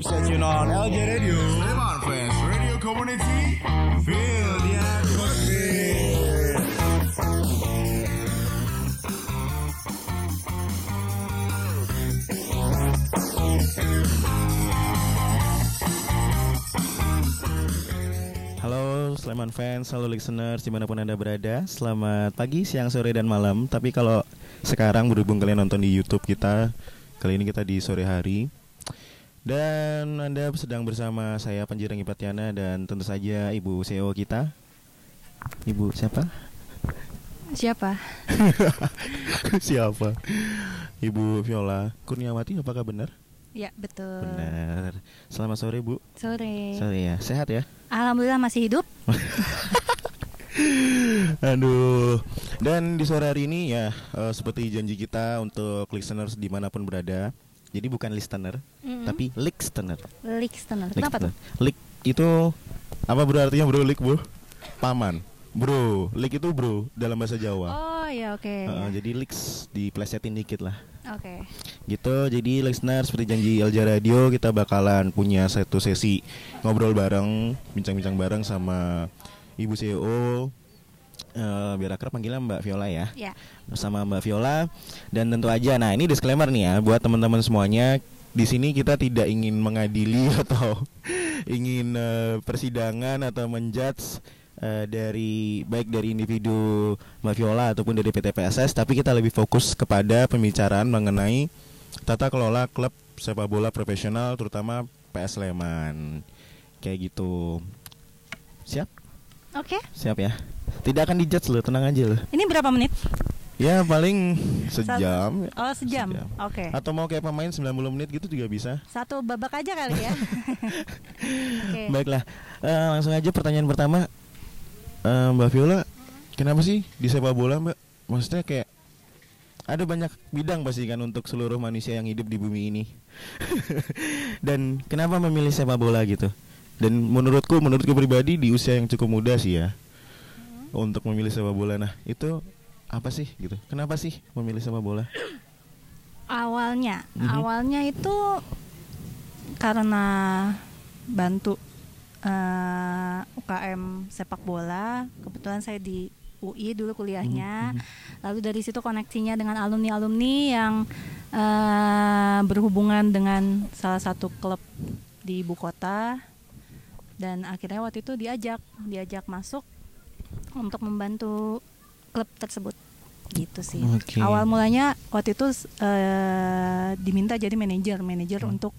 Keep searching on LJ Radio. Sleman Fans Radio Community. Feel the atmosphere. Halo Sleman fans, halo listeners di mana pun anda berada. Selamat pagi, siang, sore, dan malam. Tapi kalau sekarang berhubung kalian nonton di Youtube kita Kali ini kita di sore hari Dan anda sedang bersama saya Panjirang Ipatiana Dan tentu saja ibu CEO kita Ibu siapa? Siapa? siapa? Ibu Viola Kurniawati apakah benar? Ya betul. Benar Selamat sore bu Sore. Sore ya, sehat ya? Alhamdulillah masih hidup. Aduh. Dan di sore hari ini ya eh, seperti janji kita untuk listeners di mana pun berada. Jadi bukan listener, Mm-mm. tapi listener. Listener. Kenapa tuh? Lik itu apa berarti bro? Lik bu? Paman. Bro, lik itu bro dalam bahasa Jawa. Oh ya oke. Heeh, jadi liks diplesetin dikit lah. Oke. Gitu. Jadi listener seperti janji Elja Radio kita bakalan punya satu sesi ngobrol bareng, bincang-bincang bareng sama Ibu CEO eh, biar akrab panggilnya Mbak Viola ya. Ya. Bersama Mbak Viola dan tentu aja nah ini disclaimer nih ya buat teman-teman semuanya di sini kita tidak ingin mengadili atau ingin eh, persidangan atau menjudge eh, dari baik dari individu Mbak Viola ataupun dari PT PSS tapi kita lebih fokus kepada pembicaraan mengenai tata kelola klub sepak bola profesional terutama PS Sleman kayak gitu siap Oke. siap ya tidak akan dijudge lo tenang aja lo Ini berapa menit? ya paling sejam Oh sejam. Sejam. Oke. atau mau kayak pemain 90 menit gitu juga bisa Satu babak aja kali ya. Oke. baiklah Eh, langsung aja pertanyaan pertama Eh, Mbak Viola kenapa sih di sepak bola Mbak maksudnya kayak ada banyak bidang pasti kan untuk seluruh manusia yang hidup di bumi ini dan kenapa memilih sepak bola gitu dan menurutku menurutku pribadi di usia yang cukup muda sih ya untuk memilih sepak bola nah itu apa sih gitu kenapa sih memilih sepak bola Awalnya, Mhm. awalnya itu karena bantu eh, UKM sepak bola. Kebetulan saya di UI dulu kuliahnya. Mhm. Lalu dari situ koneksinya dengan alumni-alumni yang eh, berhubungan dengan salah satu klub di ibu kota. Dan akhirnya waktu itu diajak, diajak masuk untuk membantu klub tersebut. Gitu sih. Oke. Awal mulanya waktu itu eh, diminta jadi manajer, manajer Hmm. untuk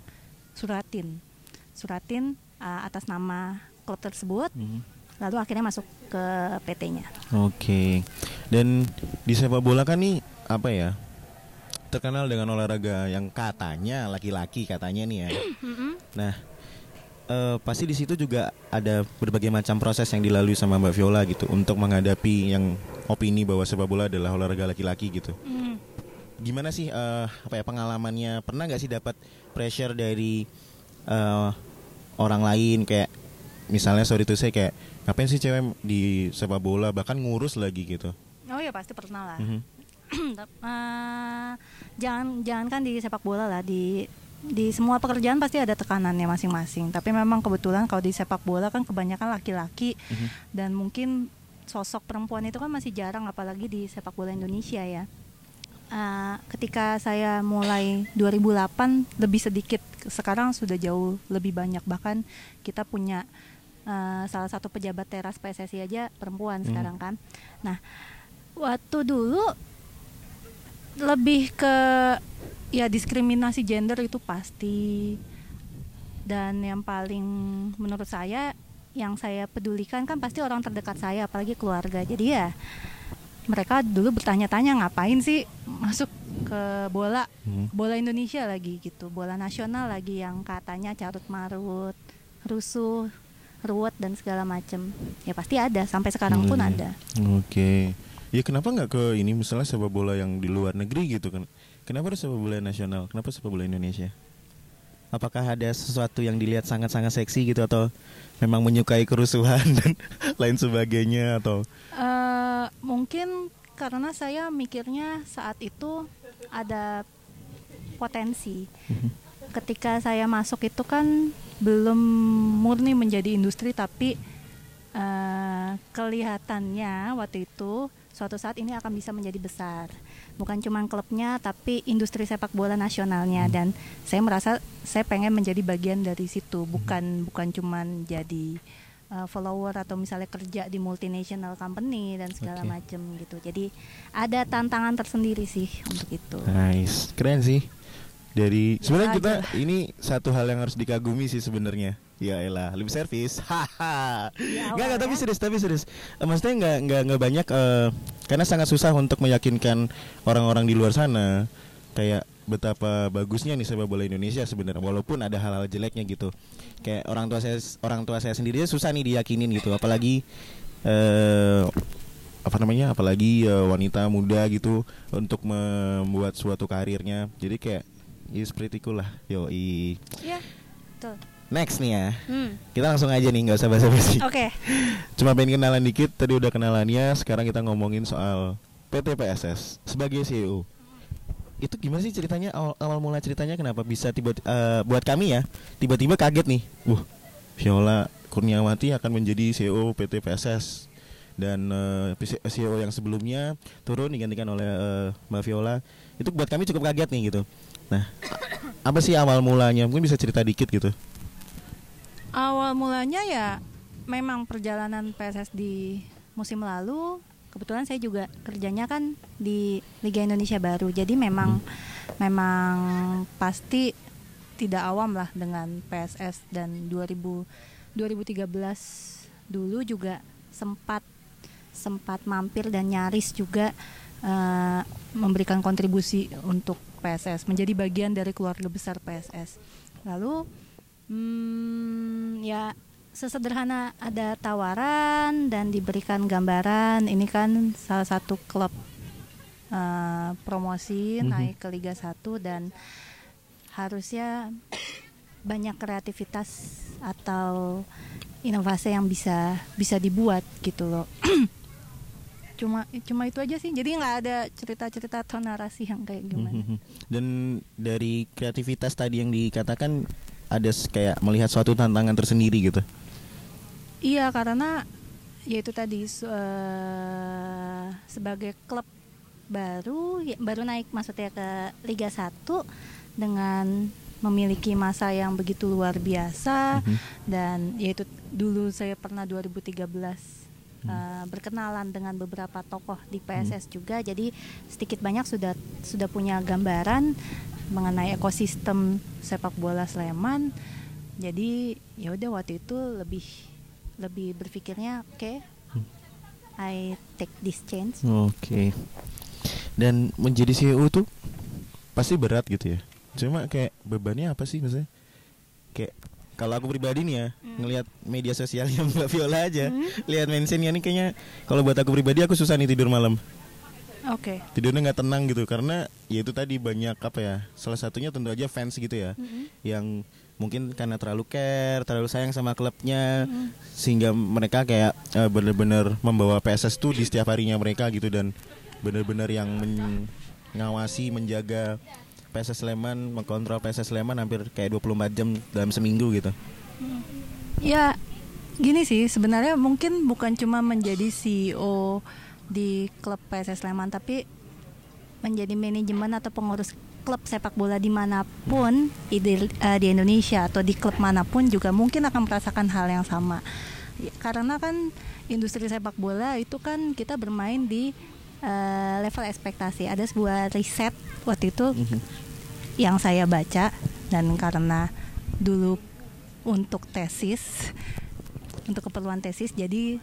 suratin, suratin eh, atas nama klub tersebut. Mhm. Lalu akhirnya masuk ke PT-nya. Oke. Dan di sepak bola kan nih apa ya? Terkenal dengan olahraga yang katanya laki-laki katanya nih ya. Nah, eh, pasti di situ juga ada berbagai macam proses yang dilalui sama Mbak Viola gitu untuk menghadapi yang opini bahwa sepak bola adalah olahraga laki-laki gitu. Hmm. Gimana sih eh, apa ya pengalamannya? Pernah nggak sih dapat pressure dari eh, orang lain kayak misalnya sorry tuh saya kayak ngapain sih cewek di sepak bola bahkan ngurus lagi gitu. Oh ya pasti pernah lah. Mhm. Eh, jangan jangan kan di sepak bola lah di di semua pekerjaan pasti ada tekanannya masing-masing. Tapi memang kebetulan kalau di sepak bola kan kebanyakan laki-laki Mhm. dan mungkin sosok perempuan itu kan masih jarang apalagi di sepak bola Indonesia ya. Eh, ketika saya mulai 2008 lebih sedikit sekarang sudah jauh lebih banyak bahkan kita punya eh, salah satu pejabat teras PSSI aja perempuan Hmm. sekarang kan. Nah, waktu dulu lebih ke ya diskriminasi gender itu pasti dan yang paling menurut saya yang saya pedulikan kan pasti orang terdekat saya apalagi keluarga jadi ya mereka dulu bertanya-tanya ngapain sih masuk ke bola Mhm. bola Indonesia lagi gitu bola nasional lagi yang katanya carut marut rusuh ruwet dan segala macem ya pasti ada sampai sekarang pun Hmm. ada Oke. Ya kenapa nggak ke ini misalnya sepak bola yang di luar negeri gitu kan? Kenapa harus sepak bola nasional? Kenapa sepak bola Indonesia? Apakah ada sesuatu yang dilihat sangat-sangat seksi gitu atau memang menyukai kerusuhan dan lain sebagainya atau Eh, mungkin karena saya mikirnya saat itu ada potensi ketika saya masuk itu kan belum murni menjadi industri tapi eh, kelihatannya waktu itu suatu saat ini akan bisa menjadi besar. Bukan cuma klubnya tapi industri sepak bola nasionalnya. Dan saya merasa saya pengen menjadi bagian dari situ. Bukan bukan cuma jadi uh, follower atau misalnya kerja di multinational company dan segala Oke. macam gitu. Jadi ada tantangan tersendiri sih untuk itu. Nice, keren sih. Dari sebenarnya kita ini satu hal yang harus dikagumi sih sebenarnya. Ya elah, lebih servis. Haha. Di Enggak, enggak, tapi ya. serius, tapi serius. Eh, maksudnya enggak enggak enggak banyak eh, karena sangat susah untuk meyakinkan orang-orang di luar sana kayak betapa bagusnya nih sepak bola Indonesia sebenarnya walaupun ada hal-hal jeleknya gitu. Kayak orang tua saya orang tua saya sendiri susah nih diyakinin gitu, apalagi eh apa namanya apalagi eh, wanita muda gitu untuk membuat suatu karirnya jadi kayak ya seperti itulah yoi ya betul next nih ya. Hmm, kita langsung aja nih nggak usah basa-basi. Oke. Cuma pengen kenalan dikit tadi udah kenalannya sekarang kita ngomongin soal PT PSS sebagai CEO itu gimana sih ceritanya? Awal, awal mula ceritanya kenapa bisa tiba eh, buat kami ya tiba-tiba kaget nih. Wah Viola Kurniawati akan menjadi CEO PT PSS dan eh, CEO yang sebelumnya turun digantikan oleh eh, Mbak Viola. Itu buat kami cukup kaget nih gitu. Nah apa sih awal mulanya? Mungkin bisa cerita dikit gitu Awal mulanya ya memang perjalanan PSS di musim lalu kebetulan saya juga kerjanya kan di Liga Indonesia Baru. Jadi memang memang pasti tidak awam lah dengan PSS dan 2000 2013 dulu juga sempat sempat mampir dan nyaris juga eh, memberikan kontribusi untuk PSS menjadi bagian dari keluarga besar PSS. Lalu Hmm, ya sesederhana ada tawaran dan diberikan gambaran ini kan salah satu klub eh, promosi Mhm. naik ke Liga 1 dan harusnya banyak kreativitas atau inovasi yang bisa bisa dibuat gitu loh. cuma cuma itu aja sih. Jadi nggak ada cerita-cerita atau narasi yang kayak gimana. Mhm. Dan dari kreativitas tadi yang dikatakan ada kayak melihat suatu tantangan tersendiri gitu. Iya karena ya itu tadi eh, sebagai klub baru ya, baru naik maksudnya ke Liga 1 dengan memiliki masa yang begitu luar biasa Mhm. dan yaitu dulu saya pernah 2013 eh, berkenalan dengan beberapa tokoh di PSS juga jadi sedikit banyak sudah sudah punya gambaran mengenai ekosistem sepak bola Sleman jadi ya udah waktu itu lebih lebih berpikirnya oke I take this chance Oke. Dan menjadi CEO tuh pasti berat gitu ya. Cuma kayak bebannya apa sih maksudnya? Kayak kalau aku pribadi nih ya ngelihat media sosialnya Mbak Viola aja, Hmm. lihat mentionnya nih kayaknya kalau buat aku pribadi aku susah nih tidur malam. Oke Tidurnya nggak tenang gitu karena ya itu tadi banyak apa ya? Salah satunya tentu aja fans gitu ya. Mm-mm. yang mungkin karena terlalu care, terlalu sayang sama klubnya, Mm. sehingga mereka kayak eh, bener-bener membawa PSS tuh di setiap harinya mereka gitu dan bener-bener yang mengawasi, menjaga PSS Sleman, mengkontrol PSS Sleman hampir kayak 24 jam dalam seminggu gitu. Ya, gini sih sebenarnya mungkin bukan cuma menjadi CEO di klub PSS Sleman tapi menjadi manajemen atau pengurus klub sepak bola di mana pun di, eh, di Indonesia atau di klub mana pun juga mungkin akan merasakan hal yang sama. Ya, karena kan industri sepak bola itu kan kita bermain di eh, level ekspektasi. Ada sebuah riset waktu itu yang saya baca dan karena dulu untuk tesis untuk keperluan tesis jadi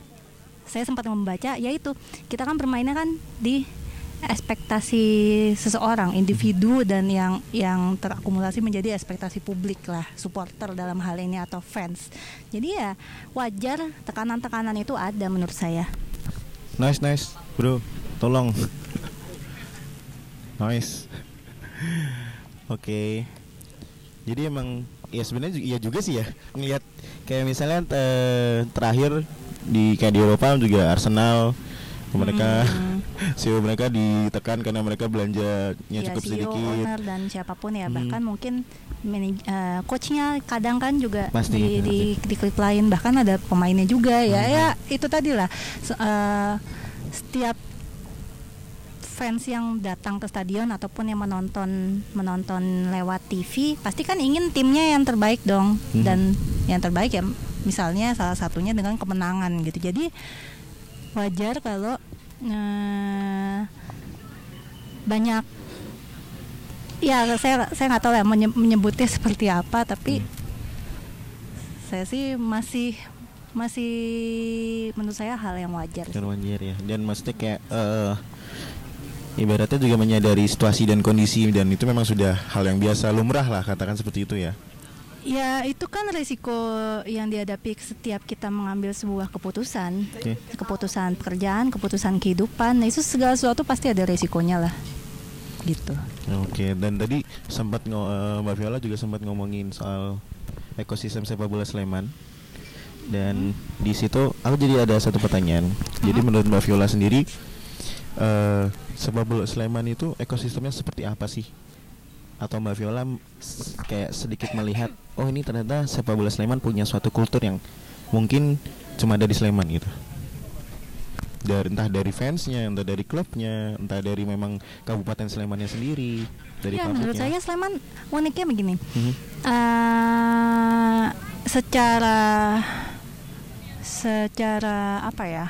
saya sempat membaca yaitu kita kan bermainnya kan di ekspektasi seseorang individu dan yang yang terakumulasi menjadi ekspektasi publik lah supporter dalam hal ini atau fans jadi ya wajar tekanan-tekanan itu ada menurut saya Nice nice, bro, tolong. nice. Oke. Jadi emang ya sebenarnya iya juga sih ya ngelihat kayak misalnya eh, terakhir di kayak di Eropa juga Arsenal mereka Hmm. CEO mereka ditekan karena mereka belanjanya ya cukup CEO, sedikit. owner dan siapa pun ya Hmm. bahkan mungkin manaj- eh, coachnya kadang kan juga Pasti, di, di di klub lain bahkan ada pemainnya juga ya Mhm. ya itu tadi lah Se- eh, setiap fans yang datang ke stadion ataupun yang menonton menonton lewat TV pasti kan ingin timnya yang terbaik dong Mhm. dan yang terbaik ya misalnya salah satunya dengan kemenangan gitu jadi wajar kalau eh, banyak ya saya saya nggak tahu ya menye- menyebutnya seperti apa tapi saya sih masih masih menurut saya hal yang wajar Kan wajar ya. Dan maksudnya kayak eh, ibaratnya juga menyadari situasi dan kondisi dan itu memang sudah hal yang biasa lumrah lah katakan seperti itu ya. Ya itu kan resiko yang dihadapi setiap kita mengambil sebuah keputusan Oke. Keputusan pekerjaan, keputusan kehidupan Nah itu segala sesuatu pasti ada resikonya lah Gitu Oke, dan tadi sempat eh, Mbak Viola juga sempat ngomongin soal ekosistem sepak bola Sleman. Dan di situ aku jadi ada satu pertanyaan. Jadi Mhm. menurut Mbak Viola sendiri eh sepak bola Sleman itu ekosistemnya seperti apa sih? Atau Mbak Viola kayak sedikit melihat, oh ini ternyata sepak bola Sleman punya suatu kultur yang mungkin cuma ada di Sleman gitu. Dari entah dari fansnya, entah dari klubnya, entah dari memang Kabupaten Slemannya sendiri, dari Ya menurut saya Sleman uniknya begini Mhm. eh secara secara apa ya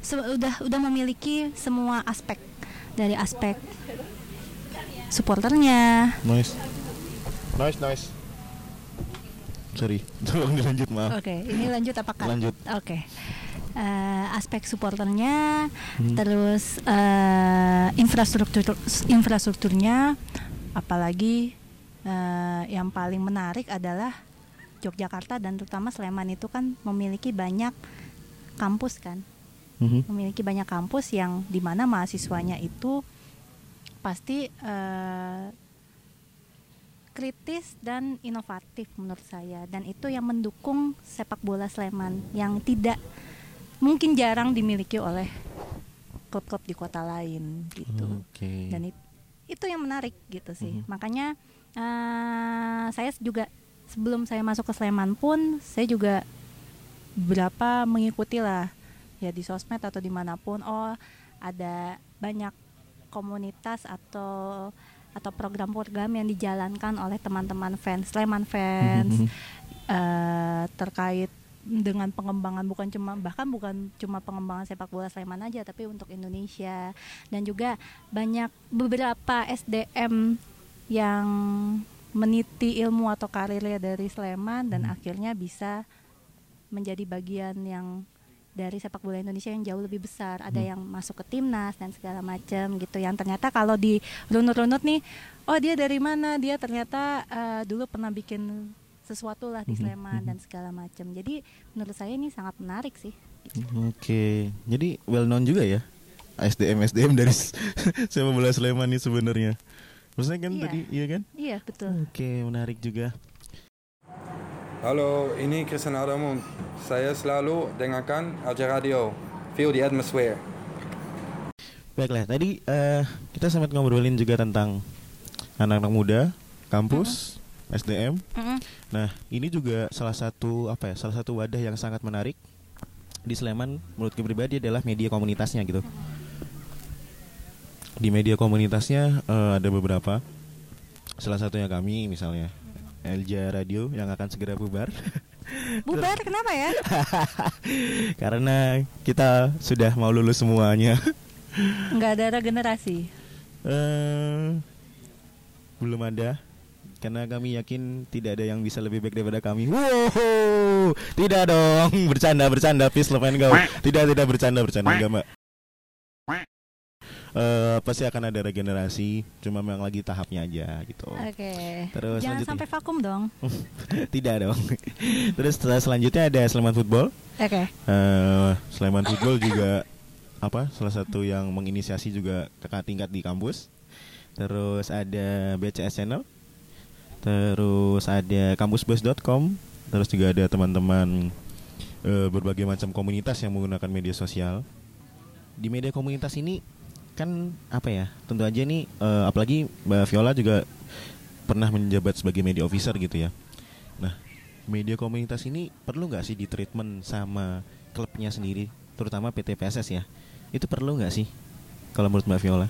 se- udah udah memiliki semua aspek dari aspek supporternya Noise. Noise, noise. Sorry, tolong dilanjut maaf. oke ini lanjut apakah Lanjut. oke Eh, aspek supporternya Hmm. terus eh, infrastruktur infrastrukturnya apalagi eh, yang paling menarik adalah Yogyakarta dan terutama Sleman itu kan memiliki banyak kampus kan Mhm. memiliki banyak kampus yang di mana mahasiswanya itu pasti eh, kritis dan inovatif menurut saya dan itu yang mendukung sepak bola Sleman yang tidak mungkin jarang dimiliki oleh klub-klub di kota lain gitu Oke. dan it- itu yang menarik gitu sih Mhm. makanya eh, saya juga sebelum saya masuk ke Sleman pun saya juga berapa mengikuti lah ya di sosmed atau di mana pun oh ada banyak komunitas atau atau program-program yang dijalankan oleh teman-teman fans Sleman fans Mhm. eh, terkait dengan pengembangan bukan cuma bahkan bukan cuma pengembangan sepak bola Sleman aja tapi untuk Indonesia dan juga banyak beberapa SDM yang meniti ilmu atau karirnya dari Sleman dan Hmm. akhirnya bisa menjadi bagian yang dari sepak bola Indonesia yang jauh lebih besar ada Hmm. yang masuk ke timnas dan segala macam gitu yang ternyata kalau di runut-runut nih oh dia dari mana dia ternyata eh, dulu pernah bikin sesuatu lah di Mhm, Sleman mhm. dan segala macam jadi menurut saya ini sangat menarik sih Oke, jadi well known juga ya SDM SDM dari sepak bola Sleman ini sebenarnya. Maksudnya kan Iya. tadi, iya kan? iya betul Oke, menarik juga. Halo, ini Christian Adamu. Saya selalu dengarkan Aja Radio. Feel the atmosphere. Baiklah, tadi eh, kita sempat ngobrolin juga tentang anak-anak muda, kampus, SDM. Mm-mm. Nah, ini juga salah satu apa ya? Salah satu wadah yang sangat menarik di Sleman menurutku pribadi adalah media komunitasnya gitu. Di media komunitasnya eh, ada beberapa. Salah satunya kami misalnya Elja Radio yang akan segera bubar bubar kenapa ya karena kita sudah mau lulus semuanya. nggak ada regenerasi Eh, belum ada karena kami yakin tidak ada yang bisa lebih baik daripada kami. Wow, tidak dong, bercanda bercanda, please love and go. Tidak tidak bercanda bercanda enggak mbak. Eh, pasti akan ada regenerasi, cuma memang lagi tahapnya aja gitu. oke Terus jangan lanjut sampai vakum dong tidak dong. Terus setelah selanjutnya ada Sleman Football. oke Eh, Sleman Football juga apa salah satu yang menginisiasi juga kakak tingkat di kampus. Terus ada BCS Channel. Terus ada kampusbus.com. Terus juga ada teman-teman eh, berbagai macam komunitas yang menggunakan media sosial. Di media komunitas ini kan apa ya? Tentu aja nih eh, apalagi Mbak Viola juga pernah menjabat sebagai media officer gitu ya. Nah, media komunitas ini perlu nggak sih di treatment sama klubnya sendiri, terutama PT PSS ya? Itu perlu nggak sih? Kalau menurut Mbak Viola?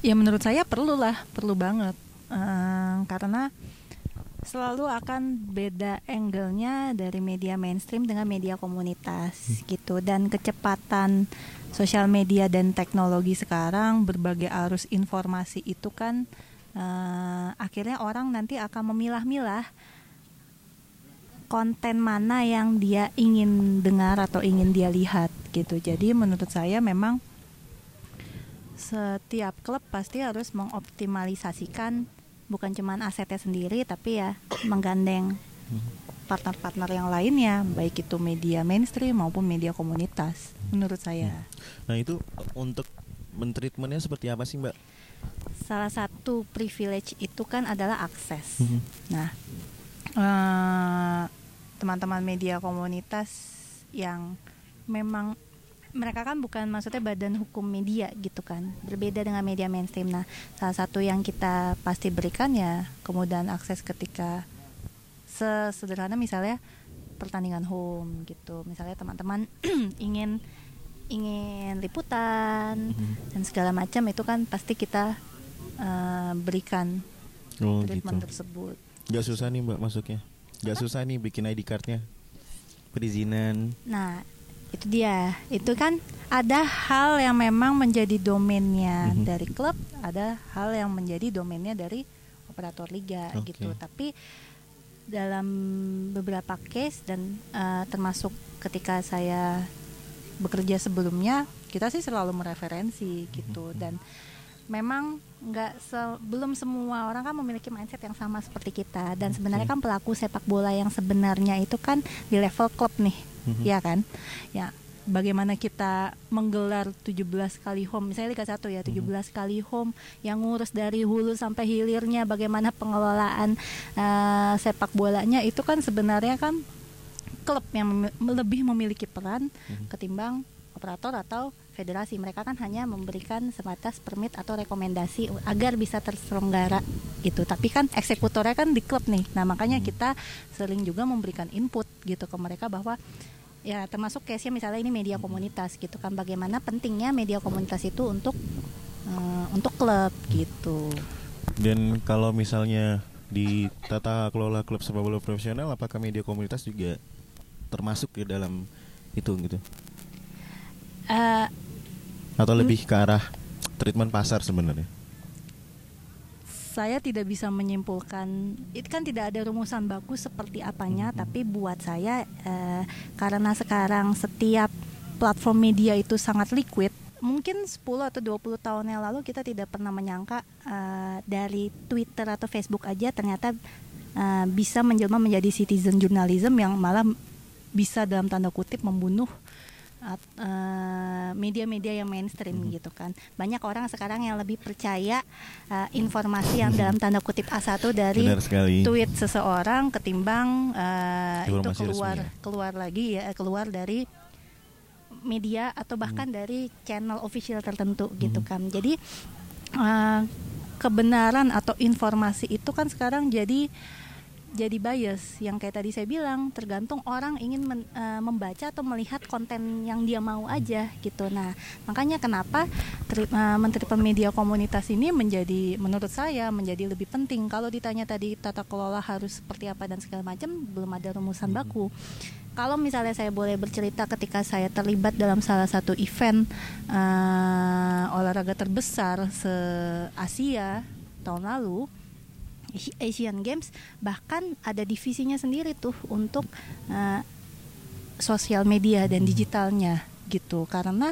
Ya menurut saya perlu lah, perlu banget. Eh, karena selalu akan beda angle-nya dari media mainstream dengan media komunitas gitu dan kecepatan sosial media dan teknologi sekarang berbagai arus informasi itu kan eh, akhirnya orang nanti akan memilah-milah konten mana yang dia ingin dengar atau ingin dia lihat gitu. Jadi menurut saya memang setiap klub pasti harus mengoptimalisasikan bukan cuma asetnya sendiri tapi ya menggandeng partner-partner yang lainnya baik itu media mainstream maupun media komunitas menurut saya. Nah itu untuk mentreatmentnya seperti apa sih Mbak? Salah satu privilege itu kan adalah akses. Mhm. Nah, eh, teman-teman media komunitas yang memang mereka kan bukan maksudnya badan hukum media gitu kan berbeda dengan media mainstream nah salah satu yang kita pasti berikan ya kemudahan akses ketika sesederhana misalnya pertandingan home gitu misalnya teman-teman ingin ingin liputan Mhm. dan segala macam itu kan pasti kita eh, berikan Oh gitu. treatment tersebut Gak susah nih Mbak masuknya. Gak susah nih bikin ID cardnya. Perizinan. Nah, itu dia. Itu kan ada hal yang memang menjadi domainnya Mhm. dari klub, ada hal yang menjadi domainnya dari operator liga Oke. gitu. Tapi dalam beberapa case dan eh, termasuk ketika saya bekerja sebelumnya, kita sih selalu mereferensi gitu dan memang nggak se- belum semua orang kan memiliki mindset yang sama seperti kita. Dan sebenarnya kan pelaku sepak bola yang sebenarnya itu kan di level klub nih Mhm. ya kan? Ya bagaimana kita menggelar 17 kali home? Misalnya Liga 1 ya 17 kali home yang ngurus dari hulu sampai hilirnya bagaimana pengelolaan eh, sepak bolanya itu kan sebenarnya kan klub yang memi- lebih memiliki peran Mhm. ketimbang operator atau federasi. Mereka kan hanya memberikan sebatas permit atau rekomendasi agar bisa terselenggara gitu. Tapi kan eksekutornya kan di klub nih. Nah makanya Hmm. kita sering juga memberikan input gitu ke mereka bahwa ya termasuk case-nya misalnya ini media komunitas gitu kan. Bagaimana pentingnya media komunitas itu untuk eh, untuk klub gitu. Dan kalau misalnya di tata kelola klub sepak bola profesional, apakah media komunitas juga termasuk di dalam itu gitu? Eh, Atau lebih ke arah treatment pasar sebenarnya? saya tidak bisa menyimpulkan itu kan tidak ada rumusan baku seperti apanya tapi buat saya eh, karena sekarang setiap platform media itu sangat liquid mungkin 10 atau 20 tahun yang lalu kita tidak pernah menyangka eh, dari Twitter atau Facebook aja ternyata eh, bisa menjelma menjadi citizen journalism yang malah bisa dalam tanda kutip membunuh eh, media-media yang mainstream gitu kan. Banyak orang sekarang yang lebih percaya eh, informasi yang dalam tanda kutip A1 dari tweet seseorang ketimbang eh, itu keluar resmi ya. keluar lagi ya keluar dari media atau bahkan Hmm. dari channel official tertentu gitu kan. Jadi eh, kebenaran atau informasi itu kan sekarang jadi jadi bias. Yang kayak tadi saya bilang tergantung orang ingin men- eh, membaca atau melihat konten yang dia mau aja gitu. Nah makanya kenapa tri- eh, menteri media komunitas ini menjadi menurut saya menjadi lebih penting. Kalau ditanya tadi tata kelola harus seperti apa dan segala macam belum ada rumusan baku. Kalau misalnya saya boleh bercerita ketika saya terlibat dalam salah satu event eh, olahraga terbesar se Asia tahun lalu Asian Games bahkan ada divisinya sendiri tuh untuk eh, sosial media dan digitalnya gitu. Karena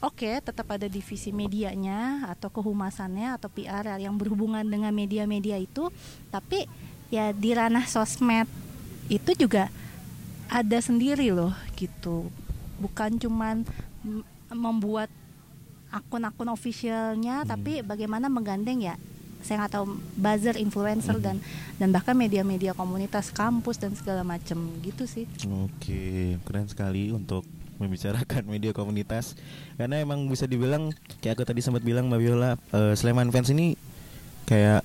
oke tetap ada divisi medianya atau kehumasannya atau PR yang berhubungan dengan media-media itu tapi ya di ranah sosmed itu juga ada sendiri loh gitu. Bukan cuman membuat akun-akun officialnya tapi bagaimana menggandeng ya saya nggak tahu buzzer influencer dan dan bahkan media-media komunitas kampus dan segala macam gitu sih Oke, keren sekali untuk membicarakan media komunitas karena emang bisa dibilang kayak aku tadi sempat bilang Mbak Viola eh, Sleman fans ini kayak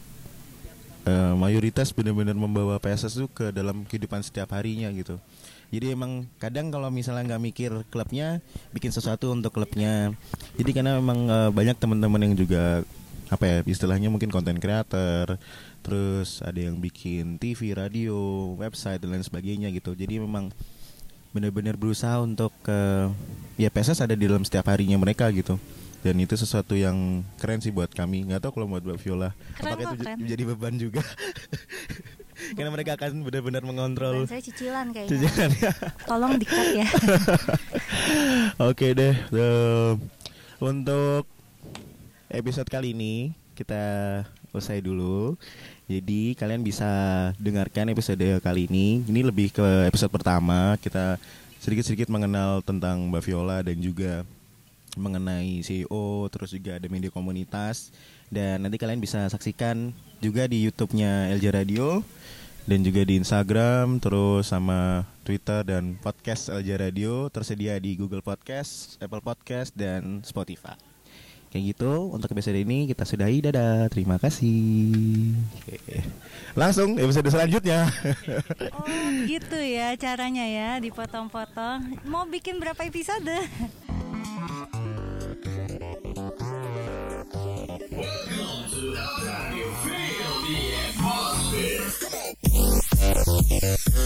eh, mayoritas benar-benar membawa PSS itu ke dalam kehidupan setiap harinya gitu. Jadi emang kadang kalau misalnya nggak mikir klubnya, bikin sesuatu untuk klubnya. Jadi karena memang eh, banyak teman-teman yang juga apa ya istilahnya mungkin konten creator, terus ada yang bikin TV, radio, website dan lain sebagainya gitu. Jadi memang benar-benar berusaha untuk eh, ya PSS ada di dalam setiap harinya mereka gitu. Dan itu sesuatu yang keren sih buat kami. Nggak tahu kalau buat Mbak Viola, Keren apakah itu keren. menjadi beban juga? Karena mereka akan benar-benar mengontrol saya cicilan kayaknya. Cicilan ya. Tolong dikat ya. Oke deh. eh, untuk episode kali ini kita usai dulu. Jadi kalian bisa dengarkan episode kali ini. Ini lebih ke episode pertama. Kita sedikit-sedikit mengenal tentang Mbak Viola dan juga mengenai CEO, terus juga ada media komunitas. Dan nanti kalian bisa saksikan juga di YouTube-nya LJ Radio dan juga di Instagram, terus sama Twitter dan podcast LJ Radio tersedia di Google Podcast, Apple Podcast dan Spotify. Kayak gitu untuk episode ini kita sudahi dadah terima kasih langsung episode selanjutnya Oh gitu ya caranya ya dipotong-potong. Mau bikin berapa episode? Thank